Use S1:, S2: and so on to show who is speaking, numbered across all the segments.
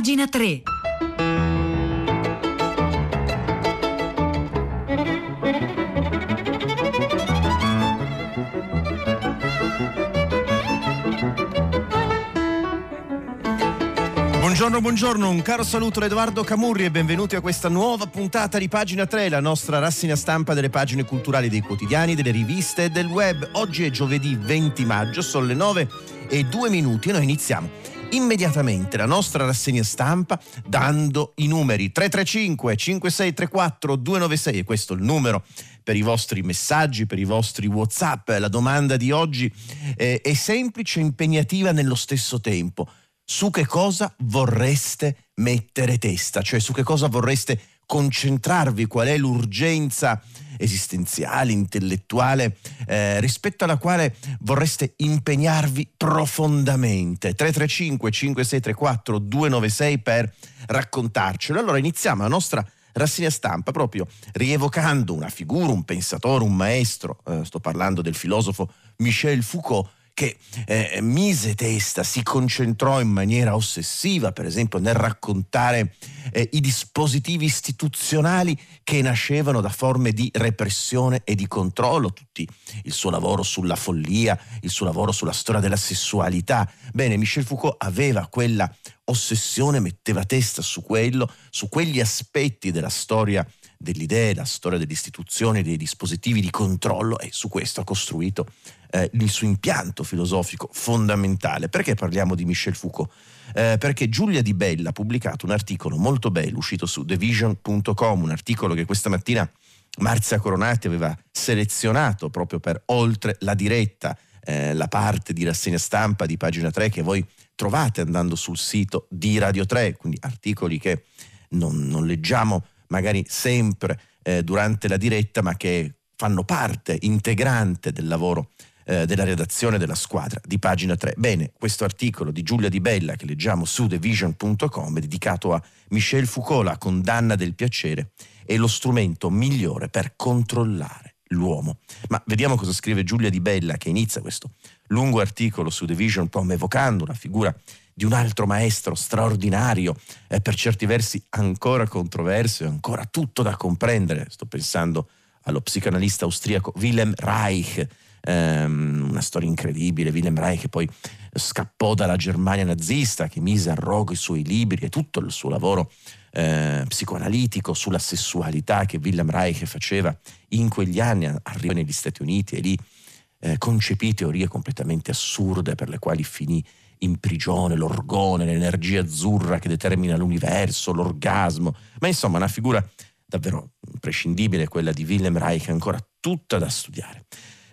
S1: Pagina 3.
S2: Buongiorno, buongiorno, un caro saluto da Edoardo Camurri e benvenuti a questa nuova puntata di Pagina 3, la nostra rassegna stampa delle pagine culturali dei quotidiani, delle riviste e del web. Oggi è giovedì 20 maggio, sono le 9 e 2 minuti e noi iniziamo immediatamente la nostra rassegna stampa dando i numeri. 335 5634 296 e questo è il numero per i vostri messaggi, per i vostri whatsapp. La domanda di oggi eh, è semplice e impegnativa nello stesso tempo. Su che cosa vorreste mettere testa, cioè su che cosa vorreste concentrarvi, qual è l'urgenza esistenziale, intellettuale, eh, rispetto alla quale vorreste impegnarvi profondamente. 335 5634 296 per raccontarcelo. Allora iniziamo la nostra rassegna stampa proprio rievocando una figura, un pensatore, un maestro, eh, sto parlando del filosofo Michel Foucault, che eh, mise testa, si concentrò in maniera ossessiva, per esempio, nel raccontare eh, i dispositivi istituzionali che nascevano da forme di repressione e di controllo, tutti il suo lavoro sulla follia, il suo lavoro sulla storia della sessualità. Bene, Michel Foucault aveva quella ossessione, metteva testa su quello, su quegli aspetti della storia delle idee, la storia delle istituzioni, dei dispositivi di controllo e su questo ha costruito eh, il suo impianto filosofico fondamentale. Perché parliamo di Michel Foucault? Eh, perché Giulia Di Bella ha pubblicato un articolo molto bello uscito su TheVision.com, un articolo che questa mattina Marzia Coronati aveva selezionato proprio per oltre la diretta, eh, la parte di rassegna stampa di pagina 3 che voi trovate andando sul sito di Radio 3, quindi articoli che non, non leggiamo magari sempre eh, durante la diretta, ma che fanno parte integrante del lavoro eh, della redazione della squadra di pagina 3. Bene, questo articolo di Giulia Di Bella che leggiamo su TheVision.com è dedicato a Michel Foucault, la condanna del piacere è lo strumento migliore per controllare l'uomo. Ma vediamo cosa scrive Giulia Di Bella che inizia questo lungo articolo su TheVision.com evocando una figura di un altro maestro straordinario, eh, per certi versi ancora controverso e ancora tutto da comprendere. Sto pensando allo psicanalista austriaco Wilhelm Reich, ehm, una storia incredibile. Wilhelm Reich che poi scappò dalla Germania nazista, che mise a rogo i suoi libri e tutto il suo lavoro eh, psicoanalitico sulla sessualità che Wilhelm Reich faceva in quegli anni, arrivò negli Stati Uniti e lì eh, concepì teorie completamente assurde per le quali finì in prigione, l'orgone, l'energia azzurra che determina l'universo, l'orgasmo, ma insomma una figura davvero imprescindibile, quella di Wilhelm Reich, ancora tutta da studiare.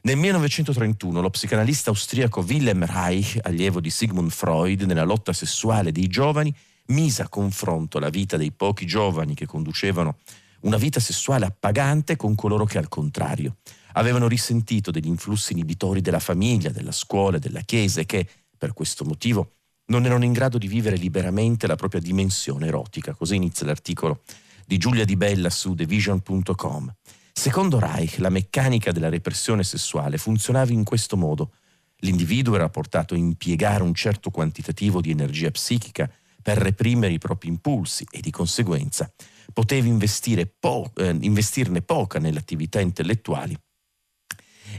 S2: Nel 1931 lo psicanalista austriaco Wilhelm Reich, allievo di Sigmund Freud nella lotta sessuale dei giovani, mise a confronto la vita dei pochi giovani che conducevano una vita sessuale appagante con coloro che al contrario avevano risentito degli influssi inibitori della famiglia, della scuola, della chiesa e che per questo motivo non erano in grado di vivere liberamente la propria dimensione erotica. Così inizia l'articolo di Giulia Di Bella su TheVision.com. Secondo Reich, la meccanica della repressione sessuale funzionava in questo modo. L'individuo era portato a impiegare un certo quantitativo di energia psichica per reprimere i propri impulsi e di conseguenza poteva po- eh, investirne poca nelle attività intellettuali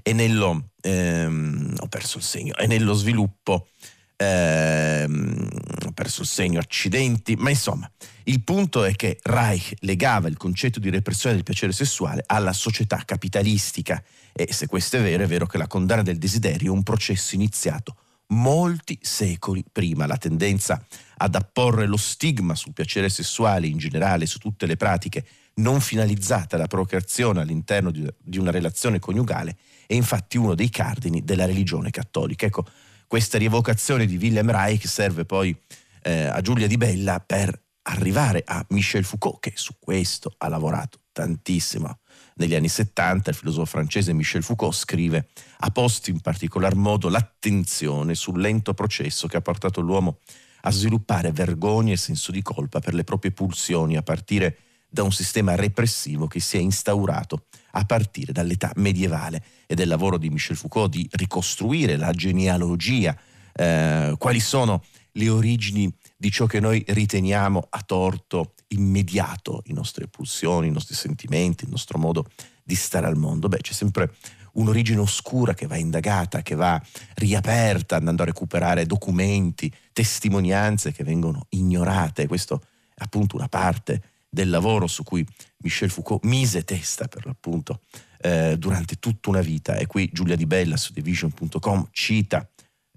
S2: e nello, ehm, segno, e nello sviluppo, ehm, perso il segno, accidenti, ma insomma, il punto è che Reich legava il concetto di repressione del piacere sessuale alla società capitalistica e se questo è vero, è vero che la condanna del desiderio è un processo iniziato molti secoli prima. La tendenza ad apporre lo stigma sul piacere sessuale in generale, su tutte le pratiche non finalizzate alla procreazione all'interno di una relazione coniugale, è infatti uno dei cardini della religione cattolica. Ecco, questa rievocazione di Wilhelm Reich serve poi eh, a Giulia Di Bella per arrivare a Michel Foucault, che su questo ha lavorato tantissimo. Negli anni 70 il filosofo francese Michel Foucault scrive ha posto in particolar modo l'attenzione sul lento processo che ha portato l'uomo a sviluppare vergogna e senso di colpa per le proprie pulsioni a partire da un sistema repressivo che si è instaurato a partire dall'età medievale e del lavoro di Michel Foucault di ricostruire la genealogia, eh, quali sono le origini di ciò che noi riteniamo a torto immediato, i nostre pulsioni, i nostri sentimenti, il nostro modo di stare al mondo. Beh, c'è sempre un'origine oscura che va indagata, che va riaperta, andando a recuperare documenti, testimonianze che vengono ignorate. Questo è appunto una parte del lavoro su cui Michel Foucault mise testa per l'appunto eh, durante tutta una vita. E qui Giulia Di Bella su division.com cita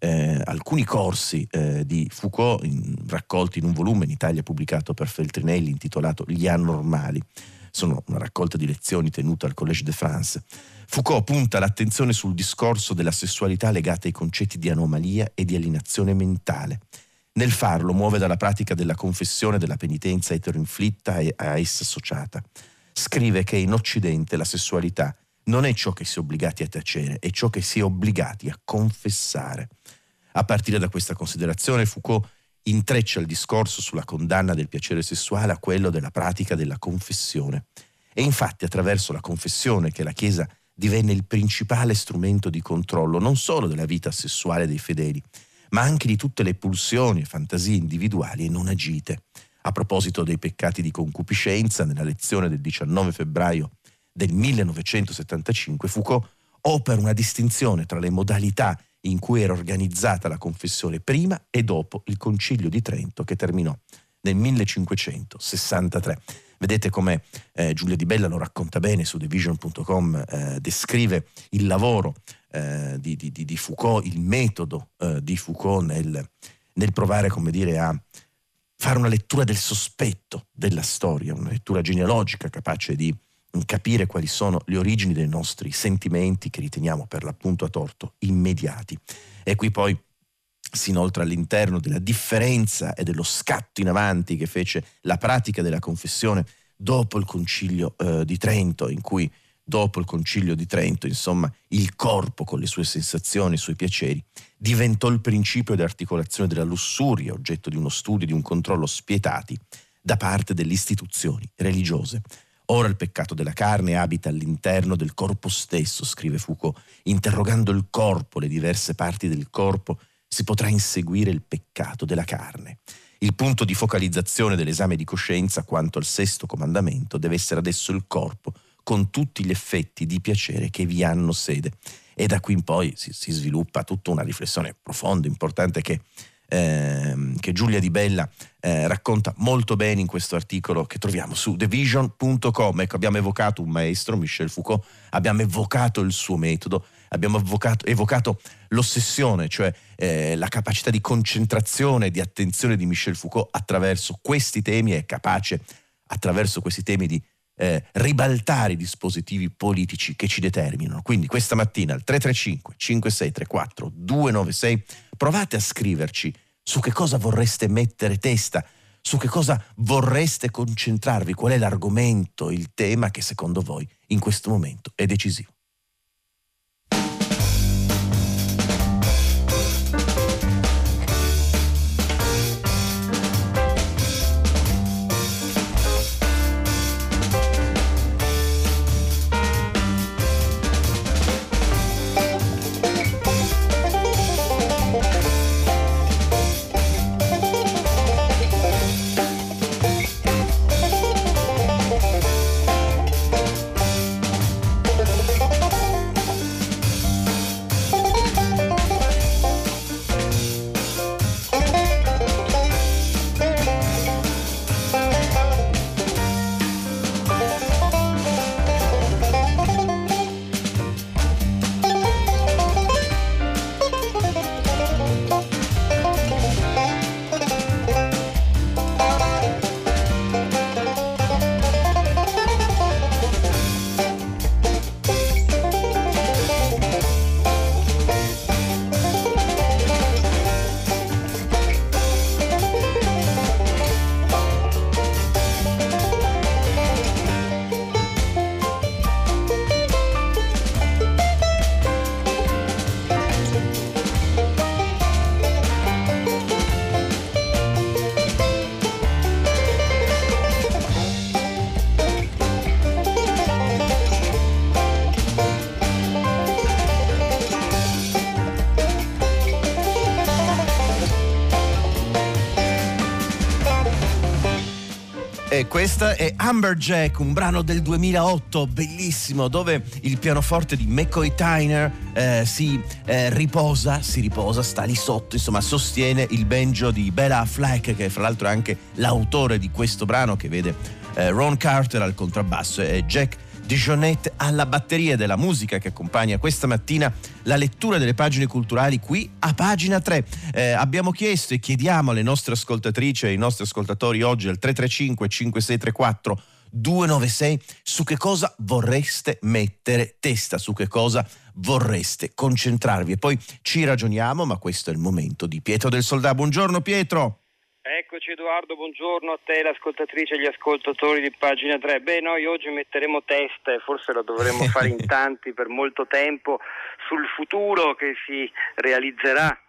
S2: eh, alcuni corsi eh, di Foucault in, raccolti in un volume in Italia pubblicato per Feltrinelli intitolato Gli anormali. Sono una raccolta di lezioni tenuta al Collège de France. Foucault punta l'attenzione sul discorso della sessualità legata ai concetti di anomalia e di alienazione mentale. Nel farlo muove dalla pratica della confessione della penitenza eteroinflitta e a essa associata. Scrive che in Occidente la sessualità non è ciò che si è obbligati a tacere, è ciò che si è obbligati a confessare. A partire da questa considerazione Foucault intreccia il discorso sulla condanna del piacere sessuale a quello della pratica della confessione. E infatti attraverso la confessione che la Chiesa divenne il principale strumento di controllo non solo della vita sessuale dei fedeli, ma anche di tutte le pulsioni e fantasie individuali e non agite. A proposito dei peccati di concupiscenza, nella lezione del 19 febbraio del 1975, Foucault opera una distinzione tra le modalità in cui era organizzata la confessione prima e dopo il Concilio di Trento che terminò nel 1563. Vedete come eh, Giulia Di Bella lo racconta bene su division.com, eh, descrive il lavoro eh, di, di, di, Foucault, il metodo eh, di Foucault nel, nel provare, come dire, a fare una lettura del sospetto della storia, una lettura genealogica capace di capire quali sono le origini dei nostri sentimenti che riteniamo per l'appunto a torto immediati. E qui poi si inoltra all'interno della differenza e dello scatto in avanti che fece la pratica della confessione dopo il concilio eh, di Trento, in cui dopo il concilio di Trento, insomma, il corpo con le sue sensazioni, i suoi piaceri, diventò il principio di articolazione della lussuria, oggetto di uno studio, di un controllo spietati da parte delle istituzioni religiose. Ora il peccato della carne abita all'interno del corpo stesso, scrive Foucault, interrogando il corpo, le diverse parti del corpo, si potrà inseguire il peccato della carne. Il punto di focalizzazione dell'esame di coscienza quanto al sesto comandamento deve essere adesso il corpo, con tutti gli effetti di piacere che vi hanno sede. E da qui in poi si, si sviluppa tutta una riflessione profonda, importante che Ehm, che Giulia Di Bella eh, racconta molto bene in questo articolo che troviamo su thevision.com. Ecco, abbiamo evocato un maestro, Michel Foucault, abbiamo evocato il suo metodo, abbiamo evocato, evocato l'ossessione, cioè eh, la capacità di concentrazione e di attenzione di Michel Foucault attraverso questi temi, è capace attraverso questi temi di eh, ribaltare i dispositivi politici che ci determinano. Quindi questa mattina al 335 5634 296 provate a scriverci su che cosa vorreste mettere testa, su che cosa vorreste concentrarvi, qual è l'argomento, il tema che secondo voi in questo momento è decisivo. Questa è Amberjack, un brano del 2008 bellissimo dove il pianoforte di McCoy Tyner eh, si eh, riposa, si riposa, sta lì sotto, insomma sostiene il banjo di Bella Fleck che fra l'altro è anche l'autore di questo brano che vede eh, Ron Carter al contrabbasso e Jack Dijonette alla batteria della musica che accompagna questa mattina la lettura delle pagine culturali qui a pagina 3. Eh, abbiamo chiesto e chiediamo alle nostre ascoltatrici e ai nostri ascoltatori oggi al 335 5634 296 su che cosa vorreste mettere testa, su che cosa vorreste concentrarvi e poi ci ragioniamo, ma questo è il momento di Pietro del Soldà. Buongiorno Pietro.
S1: Eccoci Edoardo, buongiorno a te, l'ascoltatrice e gli ascoltatori di pagina 3. Beh, noi oggi metteremo testa e forse lo dovremmo fare in tanti per molto tempo sul futuro che si realizzerà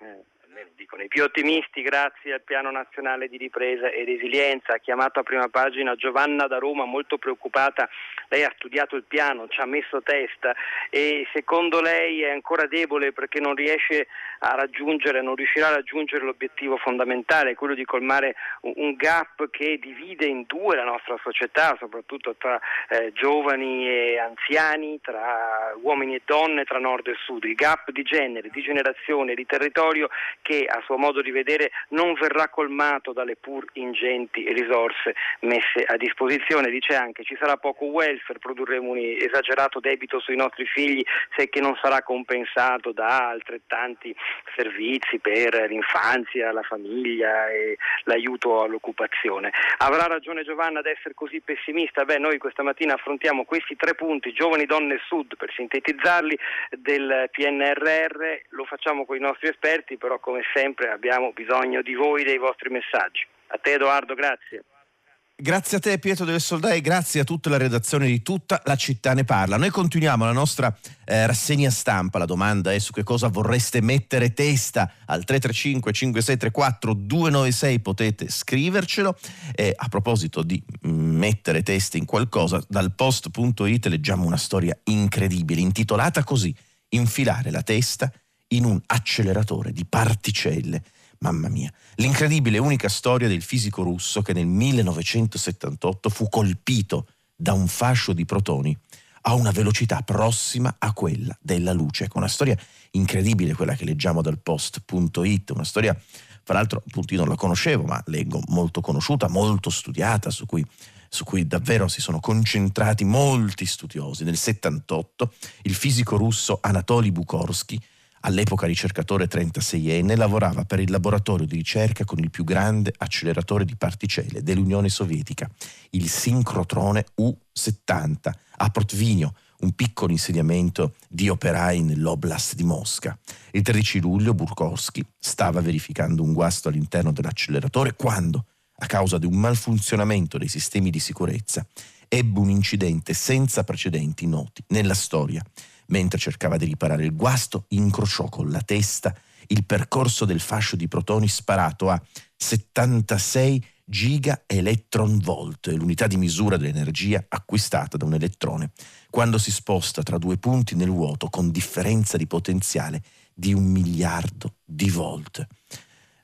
S1: più ottimisti grazie al piano nazionale di ripresa e resilienza. Ha chiamato a prima pagina Giovanna da Roma molto preoccupata, lei ha studiato il piano, ci ha messo testa e secondo lei è ancora debole perché non riesce a raggiungere, non riuscirà a raggiungere l'obiettivo fondamentale, quello di colmare un gap che divide in due la nostra società, soprattutto tra eh, giovani e anziani, tra uomini e donne, tra nord e sud, il gap di genere, di generazione, di territorio che a suo modo di vedere non verrà colmato dalle pur ingenti risorse messe a disposizione. Dice anche ci sarà poco welfare, produrremo un esagerato debito sui nostri figli se che non sarà compensato da altrettanti servizi per l'infanzia, la famiglia e l'aiuto all'occupazione. Avrà ragione Giovanna ad essere così pessimista? Beh, noi questa mattina affrontiamo questi tre punti, giovani, donne sud, per sintetizzarli, del PNRR, lo facciamo con i nostri esperti, però come sempre abbiamo bisogno di voi, dei vostri messaggi. A te Edoardo, grazie.
S2: Grazie a te Pietro del Soldai, grazie a tutta la redazione di tutta la città ne parla. Noi continuiamo la nostra eh, rassegna stampa, la domanda è su che cosa vorreste mettere testa al 335 5634 296 potete scrivercelo e a proposito di mm, mettere testa in qualcosa dal post.it leggiamo una storia incredibile intitolata così Infilare la testa in un acceleratore di particelle. Mamma mia, l'incredibile unica storia del fisico russo che nel 1978 fu colpito da un fascio di protoni a una velocità prossima a quella della luce. Ecco, una storia incredibile quella che leggiamo dal post.it, una storia, fra l'altro appunto io non la conoscevo, ma leggo molto conosciuta, molto studiata, su cui, su cui davvero si sono concentrati molti studiosi. Nel 78 il fisico russo Anatoly Bukorsky all'epoca ricercatore 36enne, lavorava per il laboratorio di ricerca con il più grande acceleratore di particelle dell'Unione Sovietica, il sincrotrone U-70, a Protvinio, un piccolo insediamento di operai nell'oblast di Mosca. Il 13 luglio Burkowski stava verificando un guasto all'interno dell'acceleratore quando, a causa di un malfunzionamento dei sistemi di sicurezza, ebbe un incidente senza precedenti noti nella storia Mentre cercava di riparare il guasto, incrociò con la testa il percorso del fascio di protoni sparato a 76 giga electron volt, l'unità di misura dell'energia acquistata da un elettrone, quando si sposta tra due punti nel vuoto con differenza di potenziale di un miliardo di volt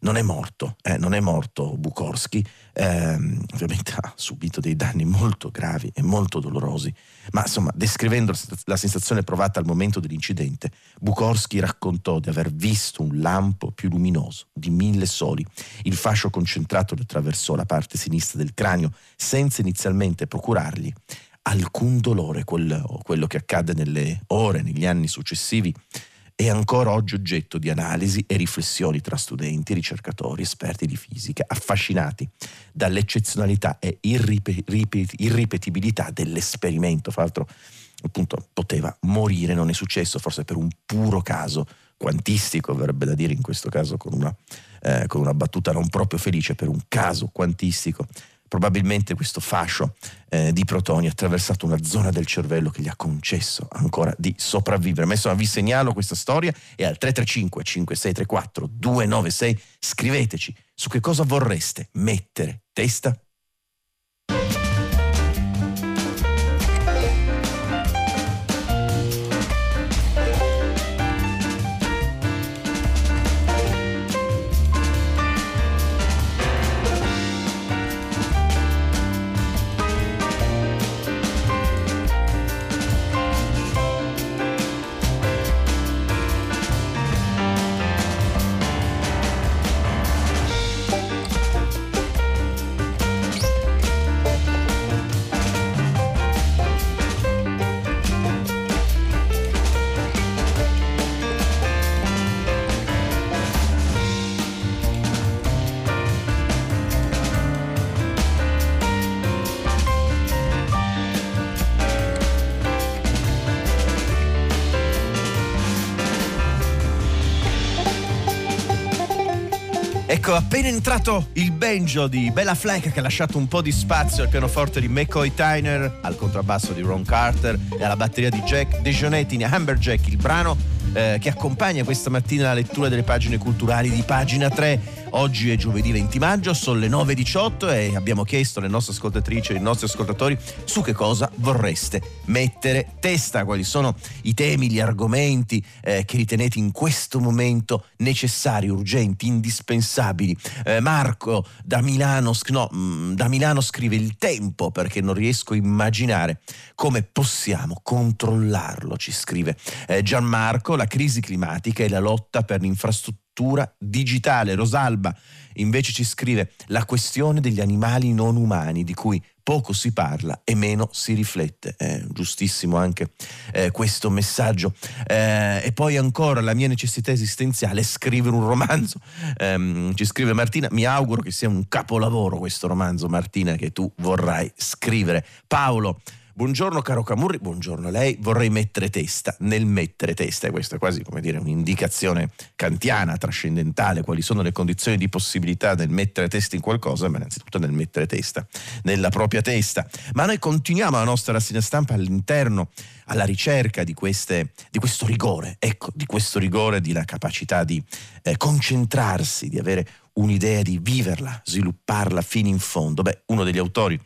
S2: non è morto, eh, non è morto Bukorski, ehm, ovviamente ha subito dei danni molto gravi e molto dolorosi, ma insomma descrivendo la sensazione provata al momento dell'incidente, Bukorski raccontò di aver visto un lampo più luminoso di mille soli. Il fascio concentrato le attraversò la parte sinistra del cranio senza inizialmente procurargli alcun dolore, quello, quello che accade nelle ore, negli anni successivi è ancora oggi oggetto di analisi e riflessioni tra studenti, ricercatori, esperti di fisica, affascinati dall'eccezionalità e irripe- irripetibilità dell'esperimento. Fra l'altro, appunto, poteva morire, non è successo, forse per un puro caso quantistico, verrebbe da dire in questo caso con una, eh, con una battuta non proprio felice, per un caso quantistico probabilmente questo fascio eh, di protoni ha attraversato una zona del cervello che gli ha concesso ancora di sopravvivere. Ma insomma vi segnalo questa storia e al 335 5634 296 scriveteci su che cosa vorreste mettere testa Ecco, appena entrato il banjo di Bella Fleck che ha lasciato un po' di spazio al pianoforte di McCoy Tyner, al contrabbasso di Ron Carter e alla batteria di Jack DeJonetti in Hammerjack, il brano eh, che accompagna questa mattina la lettura delle pagine culturali di pagina 3 Oggi è giovedì 20 maggio, sono le 9.18 e abbiamo chiesto alle nostre ascoltatrici e ai nostri ascoltatori su che cosa vorreste mettere testa, quali sono i temi, gli argomenti eh, che ritenete in questo momento necessari, urgenti, indispensabili. Eh, Marco da Milano, no, mm, da Milano scrive il tempo perché non riesco a immaginare come possiamo controllarlo, ci scrive eh, Gianmarco, la crisi climatica e la lotta per l'infrastruttura cultura digitale. Rosalba invece ci scrive la questione degli animali non umani di cui poco si parla e meno si riflette. È giustissimo anche eh, questo messaggio. Eh, e poi ancora la mia necessità esistenziale è scrivere un romanzo. Eh, ci scrive Martina, mi auguro che sia un capolavoro questo romanzo Martina che tu vorrai scrivere. Paolo Buongiorno caro Camurri, buongiorno a lei. Vorrei mettere testa nel mettere testa, e questa è quasi come dire un'indicazione kantiana, trascendentale, quali sono le condizioni di possibilità del mettere testa in qualcosa, ma innanzitutto nel mettere testa nella propria testa. Ma noi continuiamo la nostra rassegna stampa all'interno alla ricerca di, queste, di, questo rigore, ecco, di questo rigore, di la capacità di eh, concentrarsi, di avere un'idea, di viverla, svilupparla fino in fondo. Beh, uno degli autori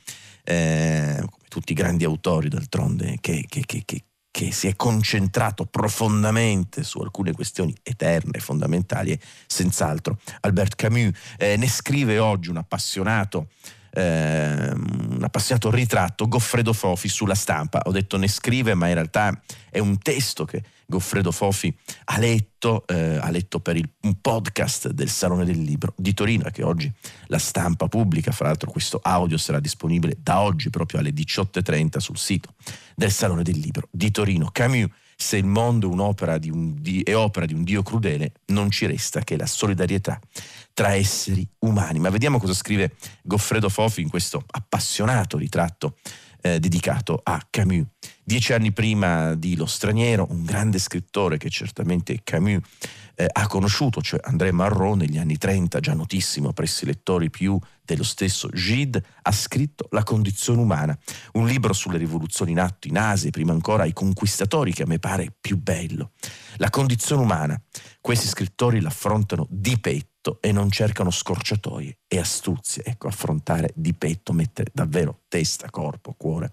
S2: eh, tutti i grandi autori d'altronde, che, che, che, che, si è concentrato profondamente su alcune questioni eterne, fondamentali, e senz'altro Albert Camus eh, ne scrive oggi un appassionato eh, un appassionato ritratto, Goffredo Fofi, sulla stampa. Ho detto ne scrive, ma in realtà è un testo che Goffredo Fofi ha letto, eh, ha letto per il, un podcast del Salone del Libro di Torino, che oggi la stampa pubblica. Fra l'altro questo audio sarà disponibile da oggi proprio alle 18.30 sul sito del Salone del Libro di Torino. Camus se il mondo è, di un di- è opera di un Dio crudele, non ci resta che la solidarietà tra esseri umani. Ma vediamo cosa scrive Goffredo Fofi in questo appassionato ritratto eh, dedicato a Camus. Dieci anni prima di Lo straniero, un grande scrittore che certamente Camus eh, ha conosciuto, cioè André Marrot negli anni 30, già notissimo presso i lettori più dello stesso Gide, ha scritto La condizione umana, un libro sulle rivoluzioni in atto in Asia e prima ancora ai conquistatori che a me pare più bello. La condizione umana, questi scrittori l'affrontano di petto petto e non cercano scorciatoie e astuzie. Ecco, affrontare di petto, mettere davvero testa, corpo, cuore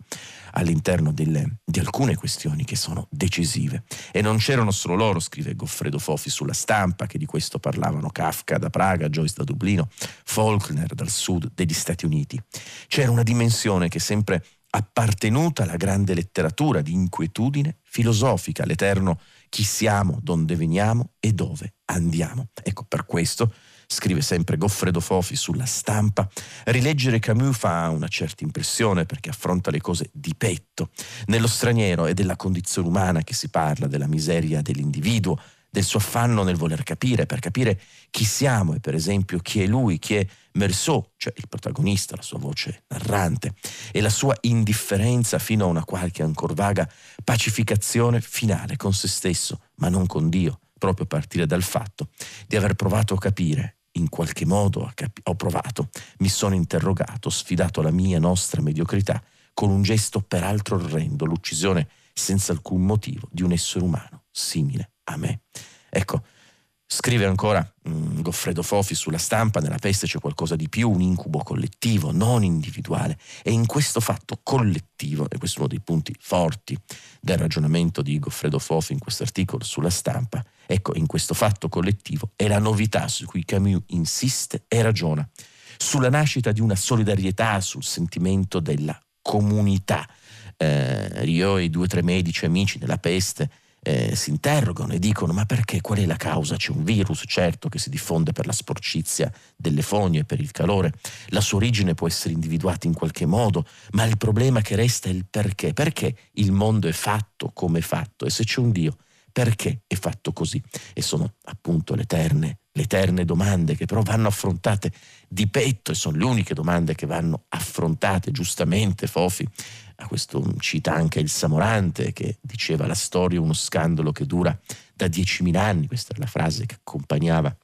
S2: all'interno delle, di alcune questioni che sono decisive. E non c'erano solo loro, scrive Goffredo Fofi sulla stampa, che di questo parlavano Kafka da Praga, Joyce da Dublino, Faulkner dal sud degli Stati Uniti. C'era una dimensione che sempre appartenuta alla grande letteratura di inquietudine filosofica, l'eterno chi siamo, donde veniamo e dove andiamo. Ecco, per questo, scrive sempre Goffredo Fofi sulla stampa, rileggere Camus fa una certa impressione perché affronta le cose di petto. Nello straniero è della condizione umana che si parla, della miseria dell'individuo, del suo affanno nel voler capire, per capire chi siamo e per esempio chi è lui, chi è Merceau, cioè il protagonista, la sua voce narrante, e la sua indifferenza fino a una qualche ancor vaga pacificazione finale con se stesso, ma non con Dio, proprio a partire dal fatto di aver provato a capire in qualche modo ho provato, mi sono interrogato, sfidato la mia nostra mediocrità con un gesto peraltro orrendo, l'uccisione senza alcun motivo di un essere umano simile a me. Ecco, scrive ancora um, Goffredo Fofi sulla stampa, nella peste c'è qualcosa di più, un incubo collettivo, non individuale. E in questo fatto collettivo, e questo è uno dei punti forti del ragionamento di Goffredo Fofi in questo articolo sulla stampa, ecco, in questo fatto collettivo è la novità su cui Camus insiste e ragiona, sulla nascita di una solidarietà, sul sentimento della comunità. Eh, io e i due o tre medici amici della peste eh, si interrogano e dicono ma perché? Qual è la causa? C'è un virus, certo, che si diffonde per la sporcizia delle fogne, per il calore. La sua origine può essere individuata in qualche modo, ma il problema che resta è il perché. Perché il mondo è fatto come è fatto? E se c'è un Dio, perché è fatto così? E sono appunto le eterne, le eterne domande che però vanno affrontate di petto e sono le uniche domande che vanno affrontate giustamente, Fofi a questo cita anche il Samorante che diceva la storia è uno scandalo che dura da diecimila anni, questa è la frase che accompagnava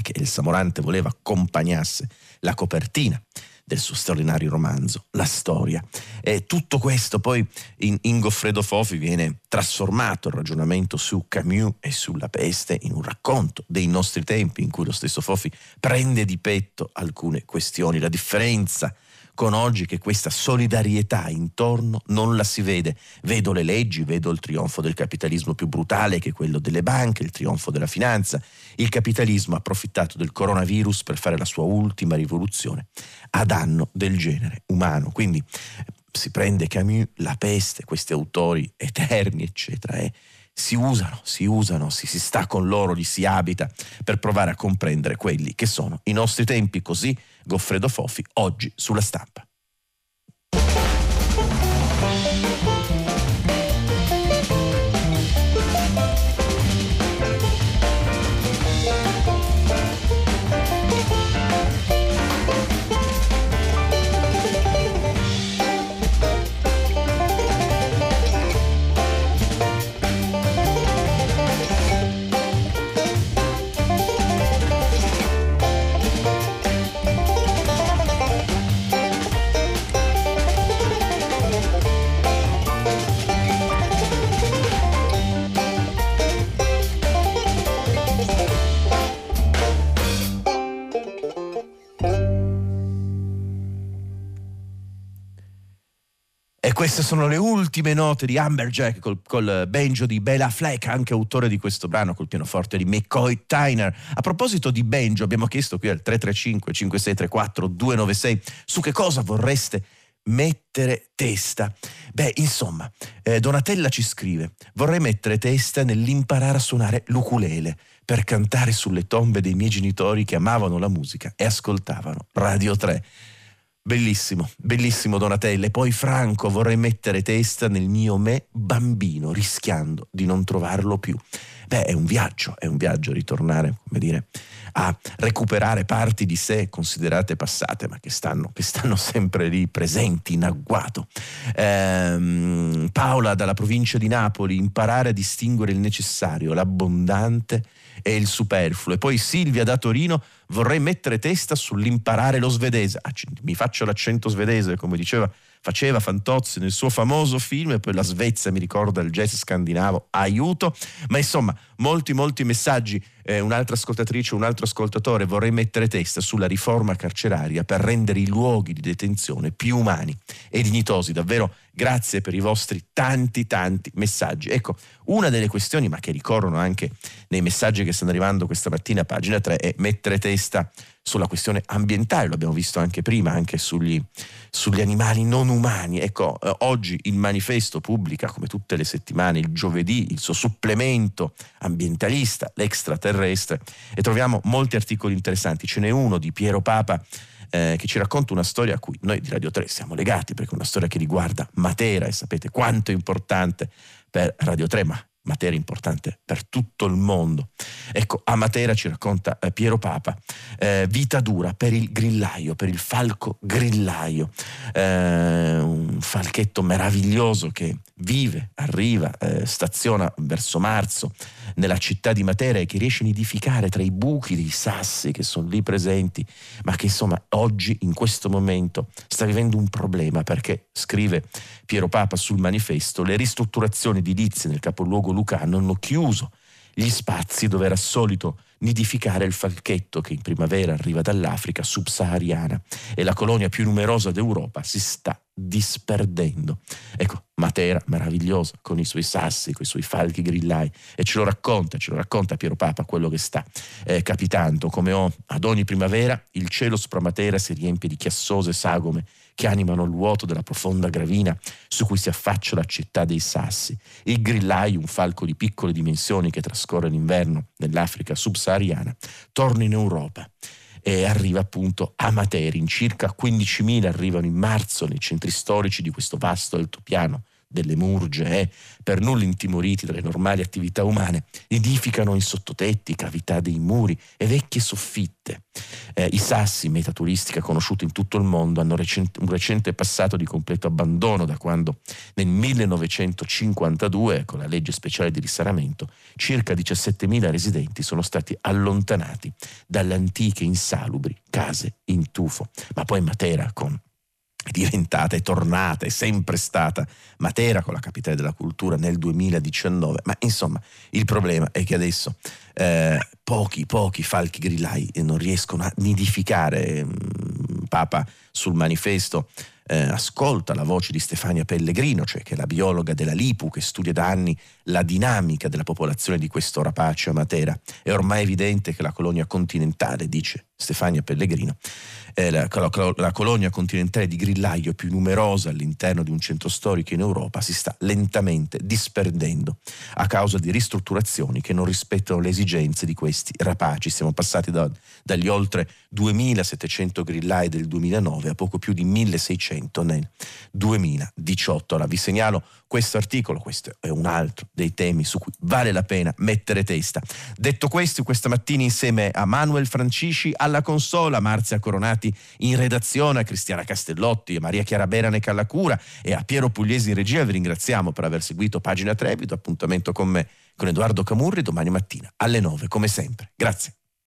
S2: che il Samorante voleva accompagnasse la copertina del suo straordinario romanzo, La storia. E tutto questo poi in, in Goffredo Fofi viene trasformato il ragionamento su Camus e sulla peste in un racconto dei nostri tempi in cui lo stesso Fofi prende di petto alcune questioni, la differenza con oggi che questa solidarietà intorno non la si vede. Vedo le leggi, vedo il trionfo del capitalismo più brutale che quello delle banche, il trionfo della finanza. Il capitalismo ha approfittato del coronavirus per fare la sua ultima rivoluzione a danno del genere umano. Quindi eh, si prende Camus, la peste, questi autori eterni, eccetera, e si usano, si usano, si, si sta con loro, li si abita per provare a comprendere quelli che sono i nostri tempi così Goffredo Fofi oggi sulla stampa. Queste sono le ultime note di Amberjack col, col banjo di Bela Fleck, anche autore di questo brano col pianoforte di McCoy Tyner. A proposito di banjo, abbiamo chiesto qui al 335 5634 296 su che cosa vorreste mettere testa. Beh, insomma, eh, Donatella ci scrive: Vorrei mettere testa nell'imparare a suonare l'ukulele per cantare sulle tombe dei miei genitori che amavano la musica e ascoltavano Radio 3. Bellissimo, bellissimo Donatella. E poi Franco, vorrei mettere testa nel mio me bambino, rischiando di non trovarlo più. Beh, è un viaggio, è un viaggio ritornare, come dire, a recuperare parti di sé considerate passate, ma che stanno, che stanno sempre lì presenti in agguato. Ehm, Paola dalla provincia di Napoli, imparare a distinguere il necessario, l'abbondante e il superfluo. E poi Silvia da Torino, vorrei mettere testa sull'imparare lo svedese. Ah, mi faccio l'accento svedese, come diceva faceva Fantozzi nel suo famoso film e poi la Svezia mi ricorda il jazz scandinavo, aiuto, ma insomma molti molti messaggi, eh, un'altra ascoltatrice, un altro ascoltatore vorrei mettere testa sulla riforma carceraria per rendere i luoghi di detenzione più umani e dignitosi, davvero grazie per i vostri tanti tanti messaggi. Ecco, una delle questioni, ma che ricorrono anche nei messaggi che stanno arrivando questa mattina a pagina 3, è mettere testa sulla questione ambientale, lo abbiamo visto anche prima, anche sugli, sugli animali non umani. Ecco, eh, oggi il manifesto pubblica, come tutte le settimane, il giovedì, il suo supplemento ambientalista, l'extraterrestre, e troviamo molti articoli interessanti. Ce n'è uno di Piero Papa eh, che ci racconta una storia a cui noi di Radio 3 siamo legati, perché è una storia che riguarda Matera e sapete quanto è importante per Radio 3, ma materia importante per tutto il mondo. Ecco, a Matera ci racconta eh, Piero Papa, eh, vita dura per il grillaio, per il falco grillaio, eh, un falchetto meraviglioso che vive, arriva, eh, staziona verso marzo nella città di Matera e che riesce a nidificare tra i buchi dei sassi che sono lì presenti, ma che insomma oggi, in questo momento, sta vivendo un problema perché, scrive Piero Papa sul manifesto, le ristrutturazioni edilizie nel capoluogo lucano hanno chiuso gli spazi dove era solito nidificare il falchetto che in primavera arriva dall'Africa subsahariana e la colonia più numerosa d'Europa si sta disperdendo. Ecco, Matera meravigliosa con i suoi sassi, con i suoi falchi grillai e ce lo racconta, ce lo racconta Piero Papa quello che sta eh, capitando, come ho, ad ogni primavera il cielo sopra Matera si riempie di chiassose sagome che animano il vuoto della profonda gravina su cui si affaccia la città dei sassi. Il grillaio, un falco di piccole dimensioni che trascorre l'inverno nell'Africa subsahariana, torna in Europa e arriva appunto a Matera. In circa 15.000 arrivano in marzo nei centri storici di questo vasto altopiano delle murge e, per nulla intimoriti dalle normali attività umane, nidificano in sottotetti, cavità dei muri e vecchie soffitte. Eh, I sassi, meta turistica conosciuta in tutto il mondo, hanno recente, un recente passato di completo abbandono da quando nel 1952, con la legge speciale di risanamento, circa 17.000 residenti sono stati allontanati dalle antiche insalubri case in tufo. Ma poi Matera con è diventata, è tornata, è sempre stata Matera con la capitale della cultura nel 2019, ma insomma il problema è che adesso eh, pochi, pochi falchi grillai non riescono a nidificare. Mm, Papa sul manifesto eh, ascolta la voce di Stefania Pellegrino, cioè che è la biologa della Lipu che studia da anni la dinamica della popolazione di questo rapace a Matera. È ormai evidente che la colonia continentale, dice Stefania Pellegrino, è la, la, la colonia continentale di grillaio più numerosa all'interno di un centro storico in Europa, si sta lentamente disperdendo a causa di ristrutturazioni che non rispettano le esigenze di questi rapaci. Siamo passati da, dagli oltre 2700 grillai del 2009 a poco più di 1600 nel 2018. Ora vi segnalo questo articolo, questo è un altro dei temi su cui vale la pena mettere testa. Detto questo, questa mattina insieme a Manuel Francisci alla consola, Marzia Coronati in redazione, a Cristiana Castellotti, a Maria Chiara Berane Callacura e a Piero Pugliesi in regia, vi ringraziamo per aver seguito Pagina Trevido, appuntamento con me, con Edoardo Camurri domani mattina alle 9 come sempre. Grazie.